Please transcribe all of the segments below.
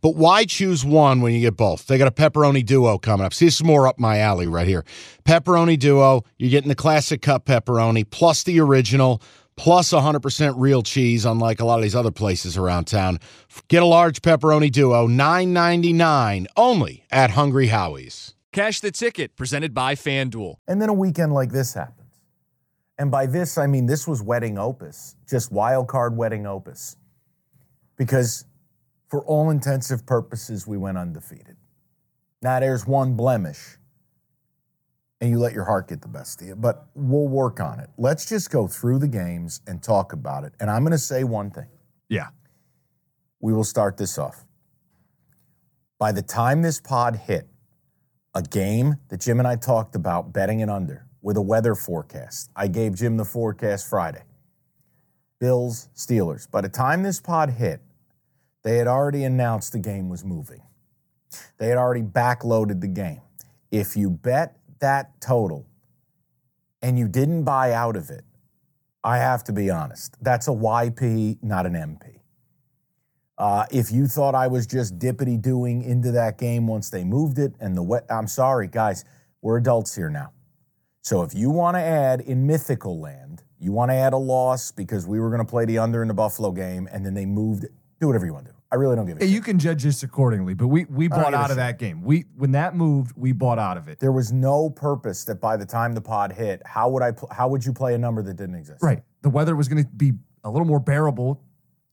But why choose one when you get both? They got a pepperoni duo coming up. See, this is more up my alley right here. Pepperoni duo, you're getting the classic cup pepperoni plus the original plus 100% real cheese, unlike a lot of these other places around town. Get a large pepperoni duo, $9.99 only at Hungry Howie's. Cash the ticket presented by FanDuel. And then a weekend like this happens. And by this, I mean this was wedding opus, just wild card wedding opus. Because for all intensive purposes, we went undefeated. Now there's one blemish, and you let your heart get the best of you, but we'll work on it. Let's just go through the games and talk about it. And I'm going to say one thing. Yeah. We will start this off. By the time this pod hit, a game that Jim and I talked about betting it under with a weather forecast. I gave Jim the forecast Friday. Bills, Steelers. By the time this pod hit, they had already announced the game was moving. They had already backloaded the game. If you bet that total and you didn't buy out of it, I have to be honest, that's a YP, not an MP. Uh, if you thought I was just dippity doing into that game once they moved it and the wet, I'm sorry, guys, we're adults here now. So if you want to add in mythical land, you want to add a loss because we were going to play the under in the Buffalo game and then they moved it, do whatever you want to do. I really don't give a shit. You can judge this accordingly, but we we bought out of that game. We when that moved, we bought out of it. There was no purpose that by the time the pod hit, how would I pl- how would you play a number that didn't exist? Right. The weather was going to be a little more bearable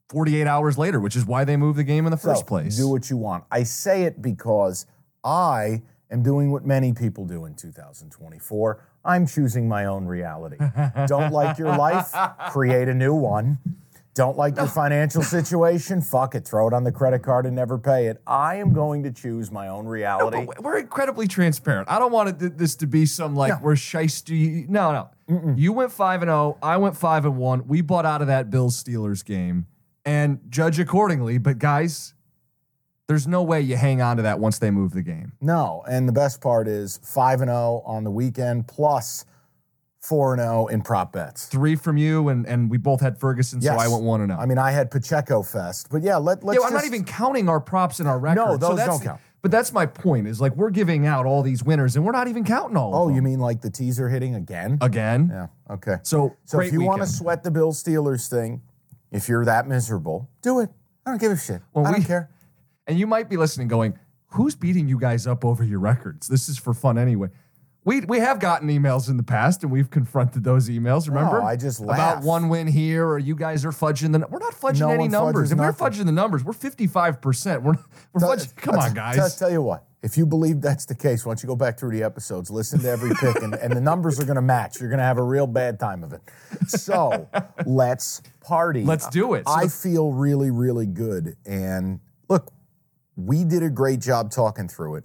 48 hours later, which is why they moved the game in the first So, place. Do what you want. I say it because I am doing what many people do in 2024. I'm choosing my own reality. Don't like your life? Create a new one. Don't like your financial situation? Fuck it. Throw it on the credit card and never pay it. I am going to choose my own reality. but we're incredibly transparent. I don't want it, this to be some like No. we're shisty. No, no. You went five and zero. I went five and one. We bought out of that Bills Steelers game and judge accordingly. But guys, there's no way you hang on to that once they move the game. No, and the best part is 5 and 0 on the weekend plus 4 and 0 in prop bets. Three from you, and and we both had Ferguson, so I went one and zero. I mean, I had Pacheco Fest, but yeah, let, let's yeah, I'm not even counting our props and our record. No, those that's don't count. But that's my point. Is like we're giving out all these winners, and we're not even counting all. Oh, of them. Oh, you mean like the teaser hitting again? again? Yeah. Okay. So, So if you want to sweat the Bill Steelers thing, if you're that miserable, do it. I don't give a shit. Well, I don't we- care. and you might be listening, going, "Who's beating you guys up over your records? This is for fun anyway." We we have gotten emails in the past, and we've confronted those emails. Remember? I just about one win here, or you guys are fudging the. We're not fudging No any numbers. If we're fudging the numbers, we're fifty five percent. We're we're Tell- fudging. Come on, guys. Tell, tell you what, if you believe that's the case, why don't you go back through the episodes, listen to every pick, and, and the numbers are going to match. You're going to have a real bad time of it. So let's party. Let's do it. I feel really, really good. And look, we did a great job talking through it.